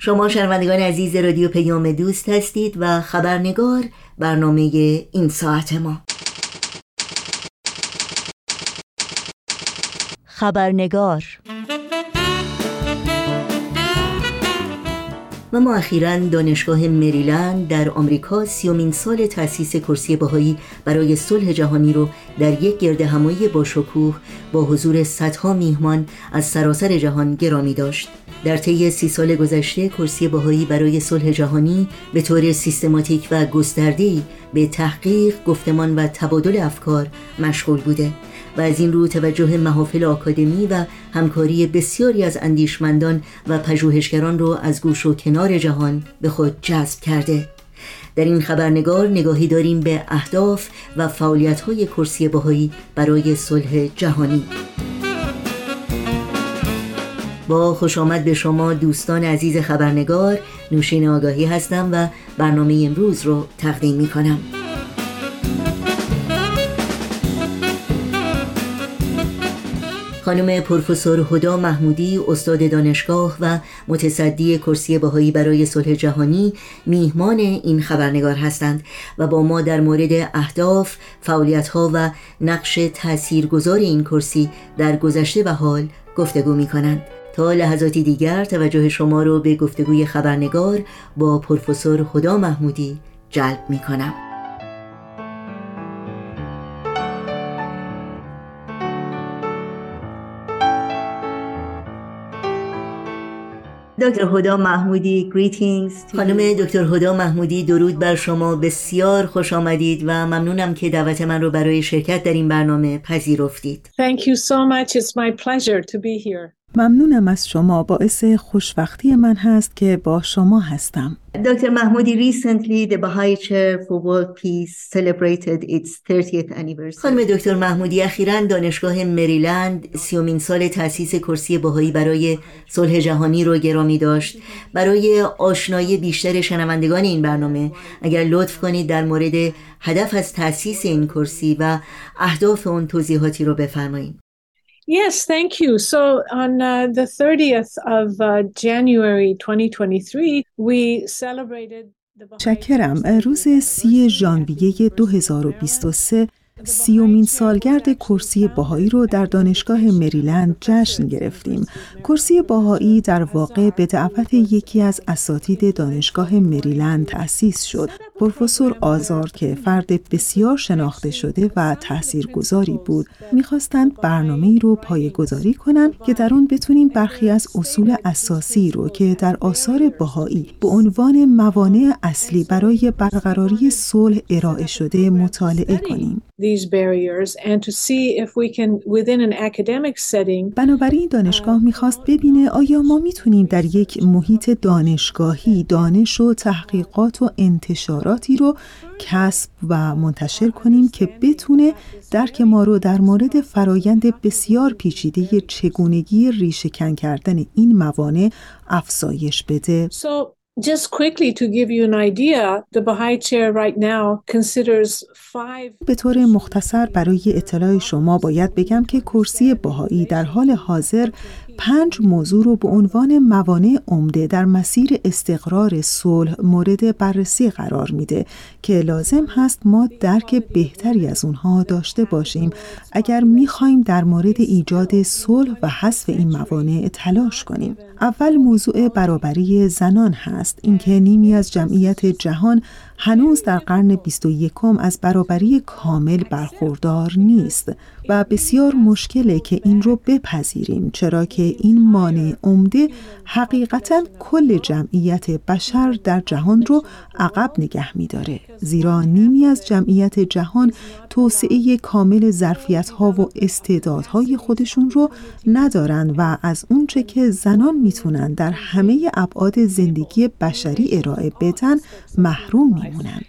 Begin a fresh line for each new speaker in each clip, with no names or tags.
شما شنوندگان عزیز رادیو پیام دوست هستید و خبرنگار برنامه این ساعت ما. خبرنگار. و ما اخیرا دانشگاه مریلند در آمریکا سیومین سال تأسیس کرسی باهایی برای صلح جهانی رو در یک گرد همایی با شکوه با حضور صدها میهمان از سراسر جهان گرامی داشت. در طی سی سال گذشته کرسی باهایی برای صلح جهانی به طور سیستماتیک و گسترده‌ای به تحقیق، گفتمان و تبادل افکار مشغول بوده و از این رو توجه محافل آکادمی و همکاری بسیاری از اندیشمندان و پژوهشگران را از گوش و کنار جهان به خود جذب کرده. در این خبرنگار نگاهی داریم به اهداف و فعالیت‌های کرسی بهایی برای صلح جهانی. با خوش آمد به شما دوستان عزیز خبرنگار نوشین آگاهی هستم و برنامه امروز رو تقدیم می کنم خانم پروفسور هدا محمودی استاد دانشگاه و متصدی کرسی بهایی برای صلح جهانی میهمان این خبرنگار هستند و با ما در مورد اهداف، فعالیت‌ها و نقش تاثیرگذار این کرسی در گذشته و حال گفتگو می کنند. تا لحظاتی دیگر توجه شما رو به گفتگوی خبرنگار با پروفسور هدا محمودی جلب می کنم. دکتر هدا محمودی گریتینگز خانم دکتر هدا محمودی درود بر شما بسیار خوش آمدید و ممنونم که دعوت من رو برای شرکت در این برنامه پذیرفتید
Thank you so much. It's my pleasure to be here.
ممنونم از شما. باعث خوشبختی من هست که با شما هستم.
دکتر محمودی recently the Baha'i Chair for World Peace celebrated its 30th anniversary. خانم دکتر محمودی اخیرا دانشگاه مریلند سیومین سال تأسیس کرسی بهایی برای صلح جهانی رو گرامی داشت. برای آشنایی بیشتر شنوندگان این برنامه اگر لطف کنید در مورد هدف از تأسیس این کرسی و اهداف اون توضیحاتی رو بفرمایید.
Yes, thank you. So on uh, the 30th of uh, January 2023, we celebrated
شکرم روز سی ژانویه 2023 سیومین سالگرد کرسی باهایی رو در دانشگاه مریلند جشن گرفتیم. کرسی باهایی در واقع به دعوت یکی از اساتید دانشگاه مریلند تأسیس شد. پروفسور آزار که فرد بسیار شناخته شده و تاثیرگذاری بود می‌خواستند برنامه ای رو پایگذاری کنند که در آن بتونیم برخی از اصول اساسی رو که در آثار باهایی به عنوان موانع اصلی برای برقراری صلح ارائه شده مطالعه کنیم. بنابراین دانشگاه می‌خواست ببینه آیا ما می‌تونیم در یک محیط دانشگاهی دانش و تحقیقات و انتشاراتی رو کسب و منتشر کنیم که بتونه درک ما رو در مورد فرایند بسیار پیچیده چگونگی ریشهکن کردن این موانع افزایش بده.
Just quickly to give you an idea, the Baha'i Chair right now considers five...
به طور مختصر برای اطلاع شما باید بگم که کرسی بهایی در حال حاضر پنج موضوع رو به عنوان موانع عمده در مسیر استقرار صلح مورد بررسی قرار میده که لازم هست ما درک بهتری از اونها داشته باشیم. اگر می‌خوایم در مورد ایجاد صلح و حذف این موانع تلاش کنیم. اول موضوع برابری زنان هست. اینکه نیمی از جمعیت جهان هنوز در قرن 21 از برابری کامل برخوردار نیست و بسیار مشکله که این رو بپذیریم چرا که این مانع عمده حقیقتا کل جمعیت بشر در جهان رو عقب نگه میداره. زیرا نیمی از جمعیت جهان توسعه کامل ظرفیت ها و استعدادهای خودشون رو ندارن و از اونچه که زنان می‌تونن در همه ابعاد زندگی بشری ارائه بدن محروم میمونن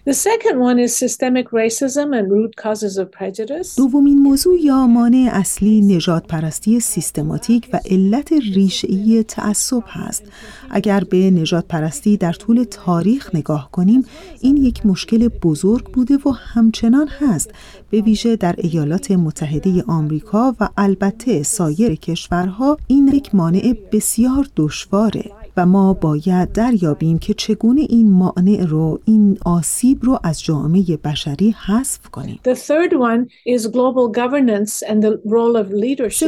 دومین موضوع یا مانع اصلی نجات پرستی سیستماتیک و علت ریشه‌ای تعصب هست. اگر به نجات پرستی در طول تاریخ نگاه کنیم این یک مشکل بزرگ بوده و همچنان هست. به ویژه در ایالات متحده آمریکا و البته سایر کشورها این یک مانع بسیار دشواره. و ما باید دریابیم که چگونه این مانع رو این آسیب رو از جامعه بشری حذف کنیم.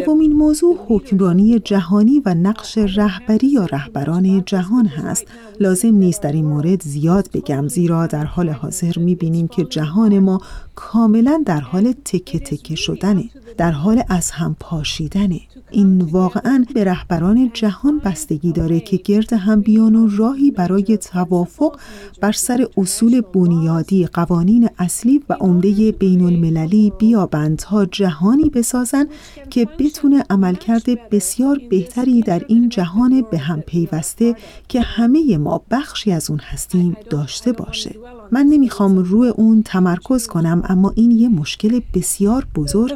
سومین موضوع حکمرانی جهانی و نقش رهبری یا رهبران جهان هست. لازم نیست در این مورد زیاد بگم زیرا در حال حاضر می‌بینیم که جهان ما کاملا در حال تکه تکه شدنه در حال از هم پاشیدنه این واقعا به رهبران جهان بستگی داره که گرد هم بیان و راهی برای توافق بر سر اصول بنیادی قوانین اصلی و عمده بین المللی بیابند تا جهانی بسازن که بتونه عملکرد بسیار بهتری در این جهان به هم پیوسته که همه ما بخشی از اون هستیم داشته باشه. من نمی‌خوام روی اون تمرکز کنم اما این یه مشکل بسیار بزرگه.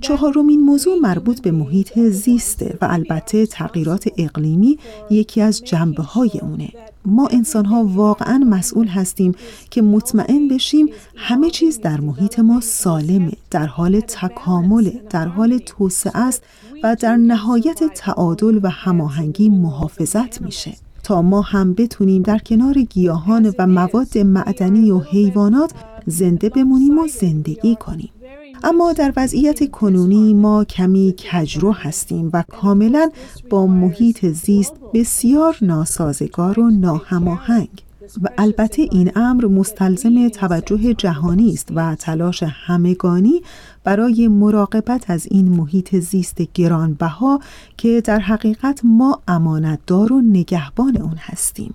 چهارمین موضوع مربوط به محیط زیسته و البته تغییرات اقلیمی یکی از جنبه های اونه. ما انسان ها واقعا مسئول هستیم که مطمئن بشیم همه چیز در محیط ما سالمه، در حال تکامل، در حال توسعه است و در نهایت تعادل و هماهنگی محافظت میشه. تا ما هم بتونیم در کنار گیاهان و مواد معدنی و حیوانات زنده بمونیم و زندگی کنیم اما در وضعیت کنونی ما کمی کجرو هستیم و کاملا با محیط زیست بسیار ناسازگار و ناهماهنگ و البته این امر مستلزم توجه جهانی است و تلاش همگانی برای مراقبت از این محیط زیست گرانبها که در حقیقت ما امانتدار و نگهبان اون هستیم.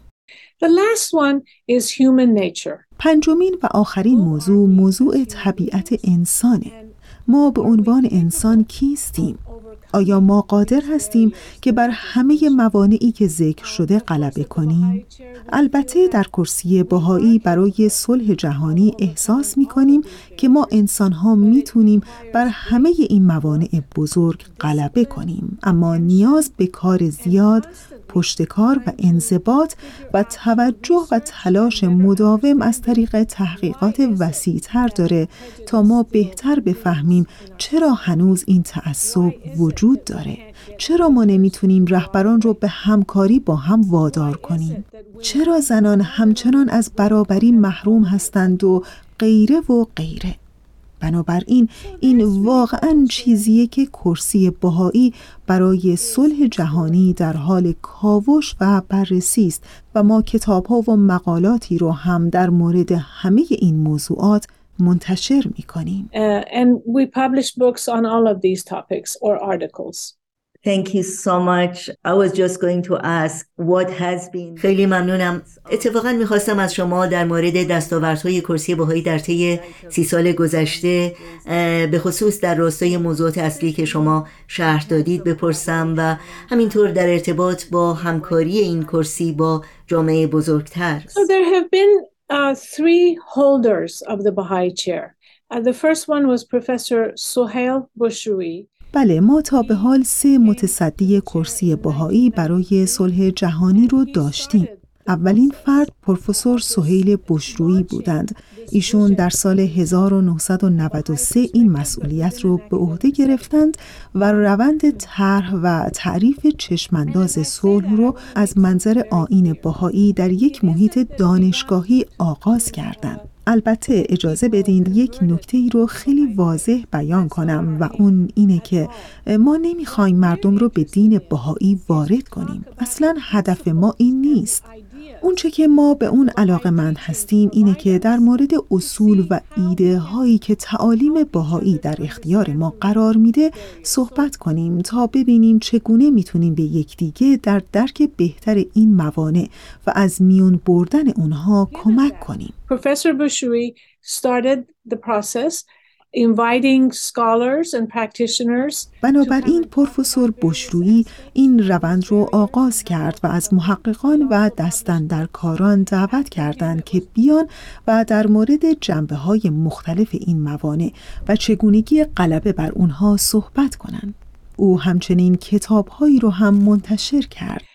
The last one is human nature.
پنجمین و آخرین موضوع موضوع طبیعت انسانه. ما به عنوان انسان کیستیم؟ آیا ما قادر هستیم که بر همه موانعی که ذکر شده غلبه کنیم؟ البته در کرسی باهایی برای صلح جهانی احساس می کنیم که ما انسان ها می تونیم بر همه این موانع بزرگ غلبه کنیم اما نیاز به کار زیاد پشتکار و انضباط و توجه و تلاش مداوم از طریق تحقیقات وسیعتر داره تا ما بهتر بفهمیم چرا هنوز این تعصب وجود داره. چرا ما نمی‌تونیم رهبران رو به همکاری با هم وادار کنیم؟ چرا زنان همچنان از برابری محروم هستند و غیره و غیره؟ بنابراین این واقعا چیزیه که کرسی بهایی برای صلح جهانی در حال کاوش و بررسی است و ما کتاب ها و مقالاتی رو هم در مورد همه این موضوعات منتشر می کنیم.
Thank you so much. I was just going to ask what has been خیلی ممنونم. اتفاقا می‌خواستم از شما در مورد دستاوردهای کرسی بهایی در طی سی سال گذشته به خصوص در راستای موضوعات اصلی که شما شرح دادید بپرسم و همینطور در ارتباط با همکاری این کرسی با جامعه بزرگتر.
So there have been uh, three holders of the Baha'i chair. Uh, the first one was Professor Sohail Bushrui.
بله ما تا به حال سه متصدی کرسی بهایی برای صلح جهانی رو داشتیم. اولین فرد پروفسور سهیل بشرویی بودند. ایشون در سال 1993 این مسئولیت رو به عهده گرفتند و روند طرح و تعریف چشمانداز صلح رو از منظر آین بهایی در یک محیط دانشگاهی آغاز کردند. البته اجازه بدین یک نکته ای رو خیلی واضح بیان کنم و اون اینه که ما نمی‌خوایم مردم رو به دین بهایی وارد کنیم اصلا هدف ما این نیست اونچه که ما به اون علاقه من هستیم اینه که در مورد اصول و ایده هایی که تعالیم باهایی در اختیار ما قرار میده صحبت کنیم تا ببینیم چگونه می‌تونیم به یکدیگه در درک بهتر این موانع و از میون بردن اونها کمک کنیم.
Professor Bushri started the process inviting scholars and practitioners
بنابراین پروفسور بشرویی این روند رو آغاز کرد و از محققان و دستندرکاران دعوت کردند که بیان و در مورد جنبه های مختلف این موانع و چگونگی غلبه بر اونها صحبت کنند. او همچنین کتابهایی رو هم منتشر کرد.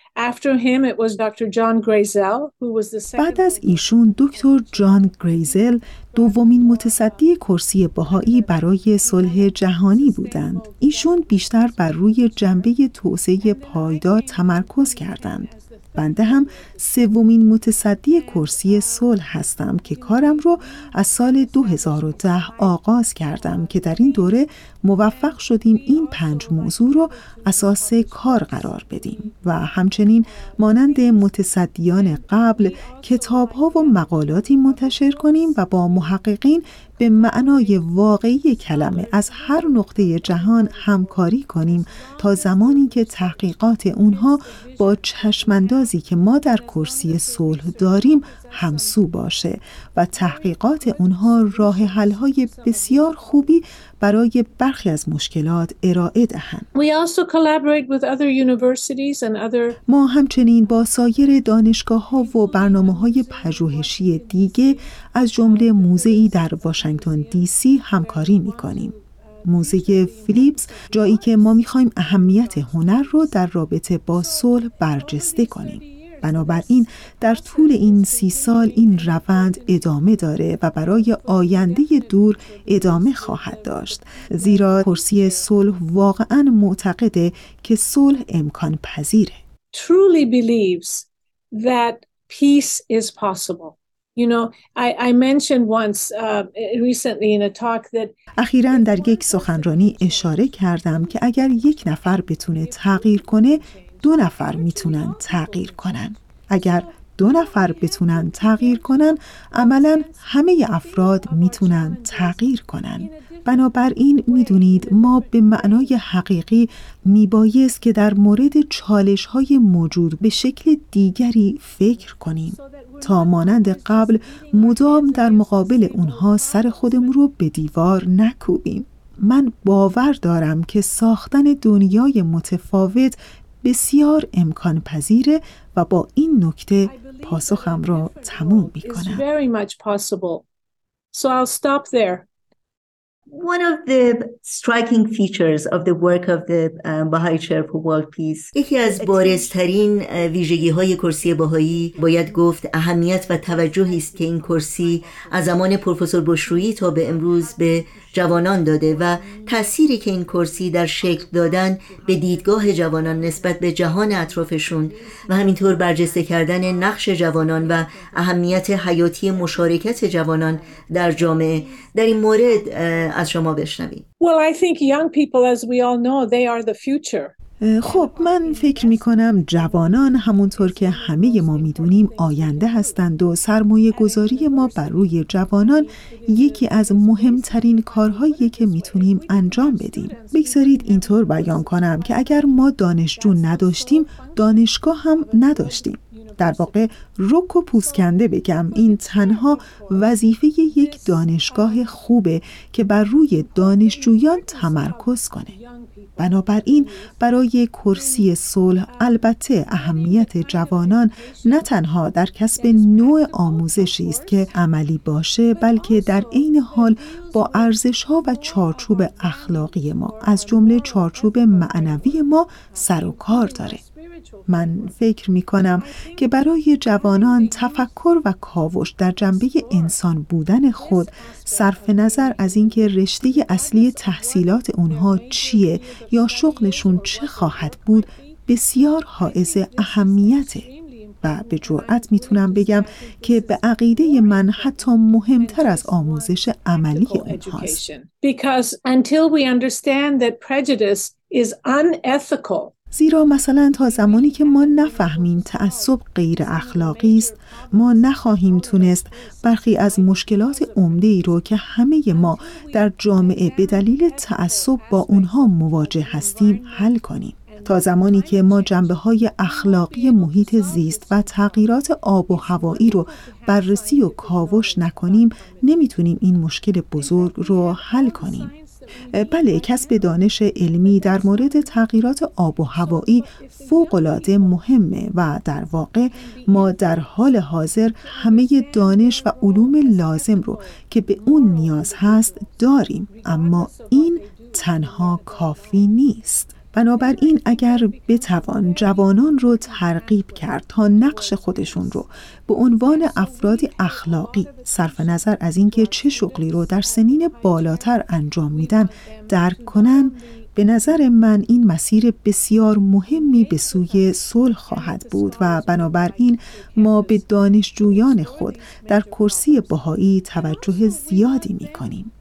بعد از ایشون دکتر جان گریزل دومین متصدی کرسی بهایی برای صلح جهانی بودند. ایشون بیشتر بر روی جنبه توسعه پایدار تمرکز کردند. بنده هم سومین متصدی کرسی صلح هستم که کارم رو از سال 2010 آغاز کردم که در این دوره موفق شدیم این پنج موضوع رو اساس کار قرار بدیم و همچنین مانند متصدیان قبل کتاب ها و مقالاتی منتشر کنیم و با محققین به معنای واقعی کلمه از هر نقطه جهان همکاری کنیم تا زمانی که تحقیقات اونها با چشماندازی که ما در کرسی صلح داریم همسو باشه و تحقیقات اونها راه حل‌های بسیار خوبی برای برخی از مشکلات ارائه دهند. ما همچنین با سایر دانشگاه ها و برنامه های پژوهشی دیگه از جمله موزه‌ای در واشنگتن دی سی همکاری می کنیم. موزه فیلیپس جایی که ما می‌خوایم اهمیت هنر رو در رابطه با صلح برجسته کنیم. بنابراین در طول این سی سال این روند ادامه داره و برای آینده دور ادامه خواهد داشت زیرا کرسی صلح واقعا معتقده که صلح امکان پذیره
truly believes that peace is possible. You know, I, I mentioned once uh, recently in a talk that
اخیرا در یک سخنرانی اشاره کردم که اگر یک نفر بتونه تغییر کنه دو نفر می‌تونن تغییر کنن. اگر دو نفر بتونن تغییر کنن عملا همه افراد می‌تونن تغییر کنن. بنابراین می‌دونید ما به معنای حقیقی میبایست که در مورد چالش های موجود به شکل دیگری فکر کنیم. تا مانند قبل مدام در مقابل اونها سر خودمون رو به دیوار نکوبیم. من باور دارم که ساختن دنیای متفاوت بسیار امکان پذیره و با این نکته پاسخم را تموم می کنم.
One of the striking features of the work of the Baha'i Chair for World Peace یکی از بارزترین ویژگی های کرسی باهایی باید گفت اهمیت و توجهی است که این کرسی از زمان پروفسور بشرویی تا به امروز به جوانان داده و تأثیری که این کرسی در شکل دادن به دیدگاه جوانان نسبت به جهان اطرافشون و همینطور برجسته کردن نقش جوانان و اهمیت حیاتی مشارکت جوانان در جامعه در این مورد از شما بشنویم
Well, I think young people, as we all know, they are the future.
خب من فکر می کنم جوانان همونطور که همه ما می‌دونیم آینده هستند و سرمایه گذاری ما بر روی جوانان یکی از مهمترین کارهایی که می‌تونیم انجام بدیم. بگذارید اینطور بیان کنم که اگر ما دانشجو نداشتیم دانشگاه هم نداشتیم. در واقع رک و پوسکنده بگم این تنها وظیفه یک دانشگاه خوبه که بر روی دانشجویان تمرکز کنه. بنابراین برای کرسی صلح البته اهمیت جوانان نه تنها در کسب نوع آموزشی است که عملی باشه بلکه در عین حال با ارزش ها و چارچوب اخلاقی ما. از جمله چارچوب معنوی ما سر و کار داره. من فکر می کنم که برای جوانان تفکر و کاوش در جنبه انسان بودن خود صرف نظر از اینکه رشته اصلی تحصیلات اونها چیه یا شغلشون چه خواهد بود بسیار حائز اهمیته و به جرأت می‌تونم بگم که به عقیده من حتی مهمتر از آموزش عملی اونهاست.
Because until we understand that prejudice is unethical
زیرا مثلا تا زمانی که ما نفهمیم تعصب غیر اخلاقی است ما نخواهیم تونست برخی از مشکلات عمده ای رو که همه ما در جامعه به دلیل تعصب با اونها مواجه هستیم حل کنیم. تا زمانی که ما جنبه های اخلاقی محیط زیست و تغییرات آب و هوایی رو بررسی و کاوش نکنیم نمی‌تونیم این مشکل بزرگ رو حل کنیم. بله کسب دانش علمی در مورد تغییرات آب و هوایی فوقالعاده مهمه و در واقع ما در حال حاضر همه دانش و علوم لازم رو که به اون نیاز هست داریم. اما این تنها کافی نیست. بنابراین اگر بتوان جوانان رو ترغیب کرد تا نقش خودشون رو به عنوان افرادی اخلاقی صرف نظر از اینکه چه شغلی رو در سنین بالاتر انجام میدن درک کنن به نظر من این مسیر بسیار مهمی به سوی صلح خواهد بود و بنابراین ما به دانشجویان خود در کرسی بهایی توجه زیادی می کنیم.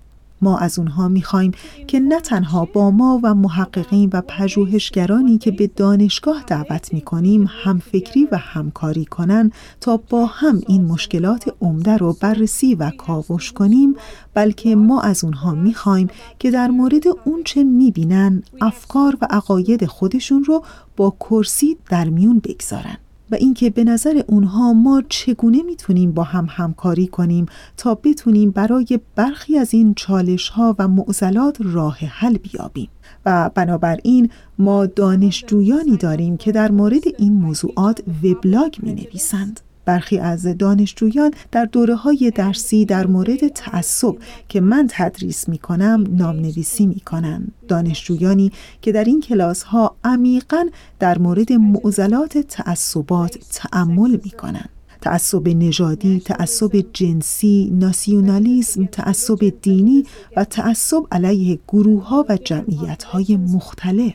ما از اونها می‌خوایم که نه تنها با ما و محققین و پژوهشگرانی که به دانشگاه دعوت می‌کنیم همفکری و همکاری کنند تا با هم این مشکلات عمده رو بررسی و کاوش کنیم بلکه ما از اونها می‌خوایم که در مورد اونچه می‌بینن افکار و عقاید خودشون رو با کرسی در میون بگذارن. و اینکه به نظر اونها ما چگونه می‌تونیم با هم همکاری کنیم تا بتونیم برای برخی از این چالش ها و معضلات راه حل بیابیم و بنابراین ما دانشجویانی داریم که در مورد این موضوعات وبلاگ می نویسند. برخی از دانشجویان در دوره های درسی در مورد تعصب که من تدریس می کنم نامنویسی می کنم. دانشجویانی که در این کلاس ها عمیقا در مورد معضلات تعصبات تعمل می کنند. تعصب نژادی، تعصب جنسی، ناسیونالیسم، تعصب دینی و تعصب علیه گروه ها و جمعیت های مختلف.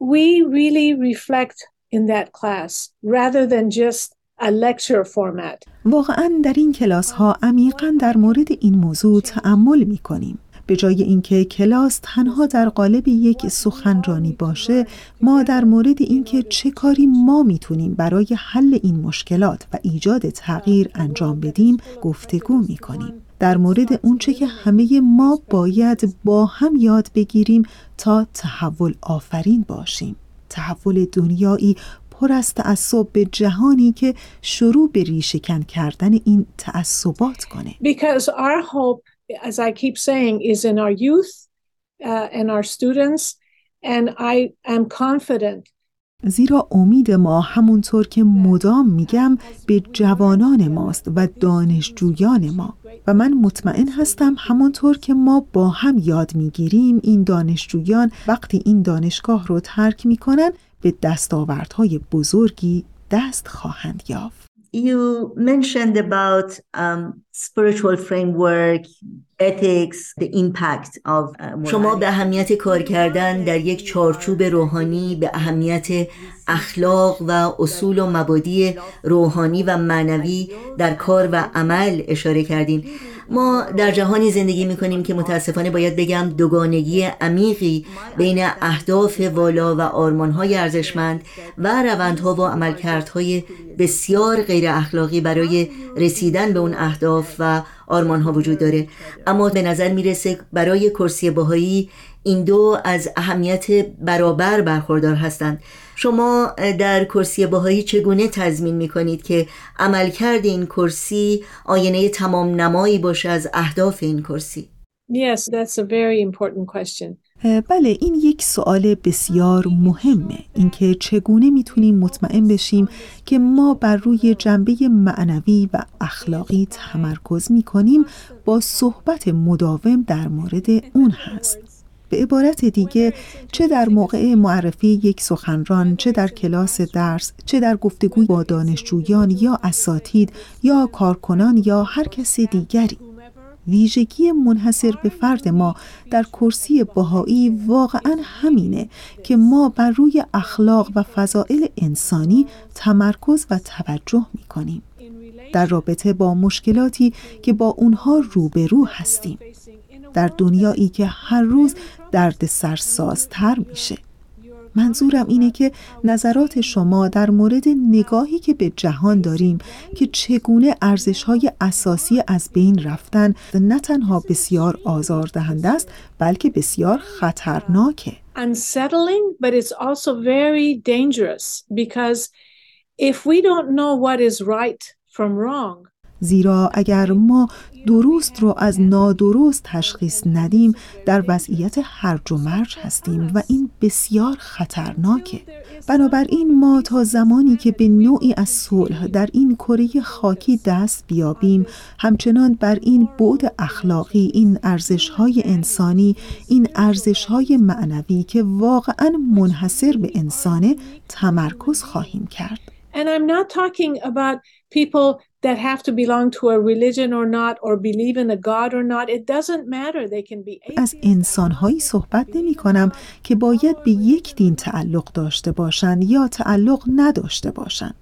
We really reflect in that class rather than just
واقعا در این کلاس ها عمیقا در مورد این موضوع تأمل می کنیم. به جای اینکه کلاس تنها در قالب یک سخنرانی باشه ما در مورد اینکه چه کاری ما می‌تونیم برای حل این مشکلات و ایجاد تغییر انجام بدیم گفتگو می‌کنیم. در مورد اونچه که همه ما باید با هم یاد بگیریم تا تحول آفرین باشیم. تحول دنیایی پر از تعصب به جهانی که شروع به ریشهکن کردن این تعصبات کنه.
Because our hope, as I keep saying, is in our youth uh, and our students and I am confident.
زیرا امید ما همونطور که مدام میگم به جوانان ماست و دانشجویان ما. و من مطمئن هستم همونطور که ما با هم یاد می‌گیریم این دانشجویان وقتی این دانشگاه رو ترک می‌کنن به دستاوردهای بزرگی دست خواهند یافت.
You mentioned about um, spiritual framework, ethics, the impact of uh, شما به اهمیت کار کردن در یک چارچوب روحانی به اهمیت اخلاق و اصول و مبادی روحانی و معنوی در کار و عمل اشاره کردین ما در جهانی زندگی می کنیم که متاسفانه باید بگم دوگانگی عمیقی بین اهداف والا و آرمانهای ارزشمند و روندها و عملکردهای بسیار غیر اخلاقی برای رسیدن به اون اهداف و آرمانها وجود داره. اما به نظر می‌رسه برای کرسی باهایی این دو از اهمیت برابر برخوردار هستند. شما در کرسی باهایی چگونه تضمین می کنید که عملکرد این کرسی آینه تمام نمایی باشه از اهداف این کرسی؟
Yes, that's a very important question.
بله این یک سوال بسیار مهمه. اینکه چگونه می‌تونیم مطمئن بشیم که ما بر روی جنبه معنوی و اخلاقی تمرکز می‌کنیم با صحبت مداوم در مورد اون هست. به عبارت دیگه چه در موقع معرفی یک سخنران چه در کلاس درس چه در گفتگوی با دانشجویان یا اساتید یا کارکنان یا هر کس دیگری. ویژگی منحصر به فرد ما در کرسی باهایی واقعا همینه که ما بر روی اخلاق و فضائل انسانی تمرکز و توجه می کنیم در رابطه با مشکلاتی که با اونها روبرو هستیم. در دنیایی که هر روز درد سرسازتر میشه. منظورم اینه که نظرات شما در مورد نگاهی که به جهان داریم که چگونه ارزش های اساسی از بین رفتن نه تنها بسیار آزاردهنده است بلکه بسیار خطرناکه.
Unsettling but it's also very dangerous because if we don't know what is right from wrong
زیرا اگر ما درست رو از نادرست تشخیص ندیم در وضعیت هرج و مرج هستیم و این بسیار خطرناکه. بنابراین ما تا زمانی که به نوعی از صلح در این کره خاکی دست بیابیم همچنان بر این بعد اخلاقی این ارزشهای انسانی این ارزشهای معنوی که واقعا منحصر به انسانه تمرکز خواهیم کرد.
And I'm not talking about people that have to belong to a religion or not or believe in a god or not it doesn't matter. They can be
از انسانهایی صحبت نمی کنم که باید به یک دین تعلق داشته باشند یا تعلق نداشته باشند.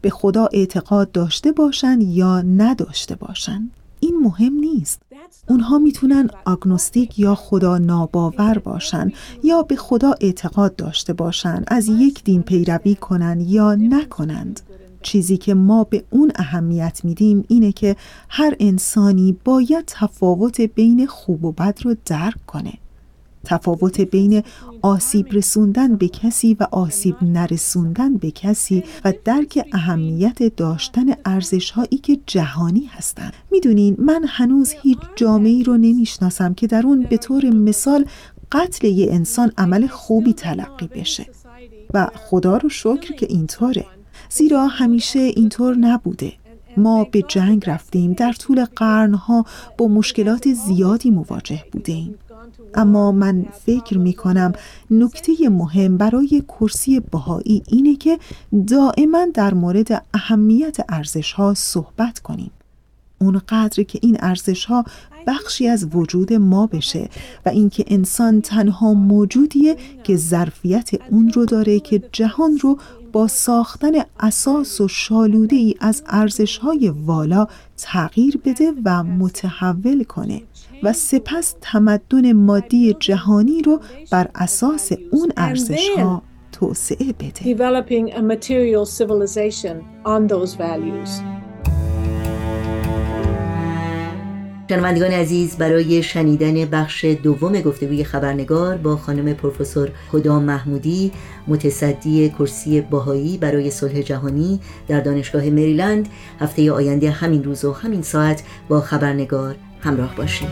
به خدا اعتقاد داشته باشند یا نداشته باشند. این مهم نیست. اونها می‌تونن آگنوستیک یا خدا ناباور باشن یا به خدا اعتقاد داشته باشن از یک دین پیروی کنن یا نکنند. چیزی که ما به اون اهمیت میدیم اینه که هر انسانی باید تفاوت بین خوب و بد رو درک کنه. تفاوت بین آسیب رسوندن به کسی و آسیب نرسوندن به کسی و درک اهمیت داشتن ارزش هایی که جهانی هستند. می‌دونین من هنوز هیچ جامعه رو نمی‌شناسم که در اون به طور مثال قتل یه انسان عمل خوبی تلقی بشه. و خدا رو شکر که اینطوره. زیرا همیشه اینطور نبوده. ما به جنگ رفتیم در طول قرنها با مشکلات زیادی مواجه بودیم. اما من فکر می کنم نکته مهم برای کرسی بهایی اینه که دائما در مورد اهمیت ارزش ها صحبت کنیم. اونقدر که این ارزش ها بخشی از وجود ما بشه و اینکه انسان تنها موجودیه که ظرفیت اون رو داره که جهان رو با ساختن اساس و شالوده ای از ارزش های والا تغییر بده و متحول کنه و سپس تمدن مادی جهانی رو بر اساس اون ارزش ها توسعه بده.
شنوندگان عزیز برای شنیدن بخش دوم گفتگوی خبرنگار با خانم پروفسور هدا محمودی متصدی کرسی باهایی برای صلح جهانی در دانشگاه مریلند هفته آینده همین روز و همین ساعت با خبرنگار همراه باشید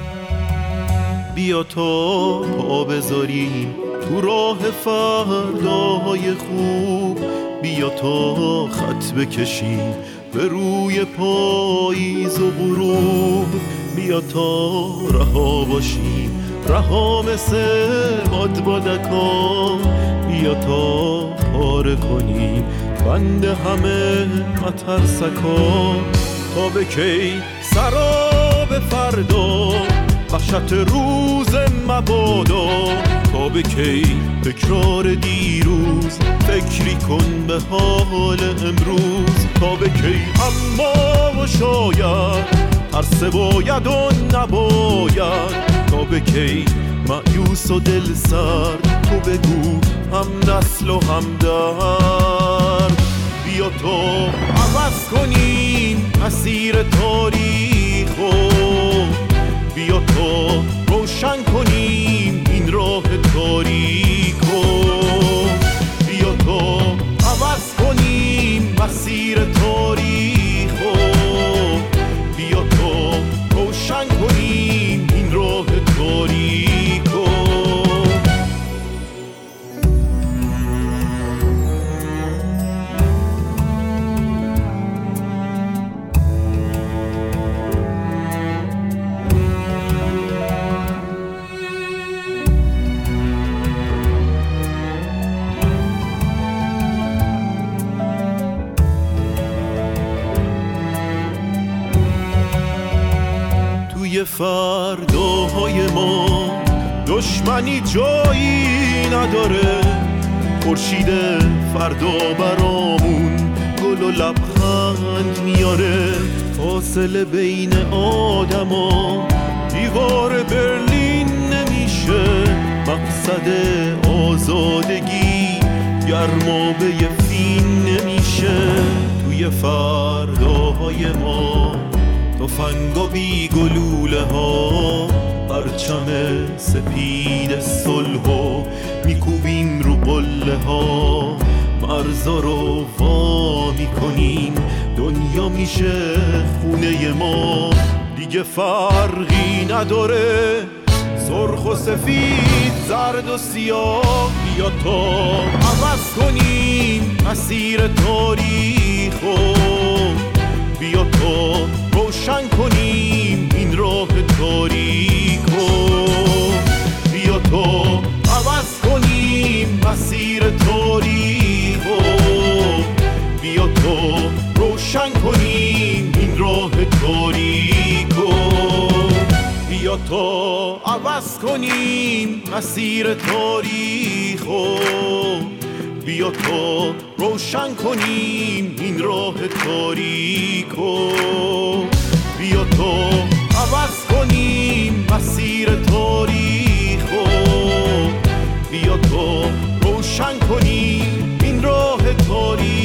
بیا تا پا بذاریم تو راه فرداهای خوب. بیا تا خط بکشیم به روی پاییز و غروب. بیا تا رها باشیم. رها مثل بادبادکا بیا تا پاره کنیم. بند همه مترسکا تا به کی سراب فردا. وحشت روز مبادا. تا به کی تکرار دیروز فکری کن به حال امروز تا به کی اما و شاید هر باید و نباید تا به کی معیوس و دل سر تو بگو هم نسل و هم درد. بیا تو عوض کنیم مسیر تاریخ بیا تو روشن کنیم این راه تاریک خورشید فردا برامون گل و لبخند میاره. فاصله بین آدما دیوار برلین نمیشه. مقصد آزادگی گرمابه فین نمیشه. توی فرداهای ما تفنگ و بی گلوله ها پرچم سپید صلح و میکوبیم رو قله ها. مرزا رو وا می‌کنیم. دنیا میشه خونه ما. دیگه فرقی نداره. سرخ و سفید زرد و سیاه. بیا تا عوض کنیم مسیر تاریخ تو عوض کنیم مسیر تاریخ و بیا تو روشن کنیم این راه تاریک و بیا تو عوض کنیم مسیر تاریخ و بیا تو روشن کنیم این راه تاریک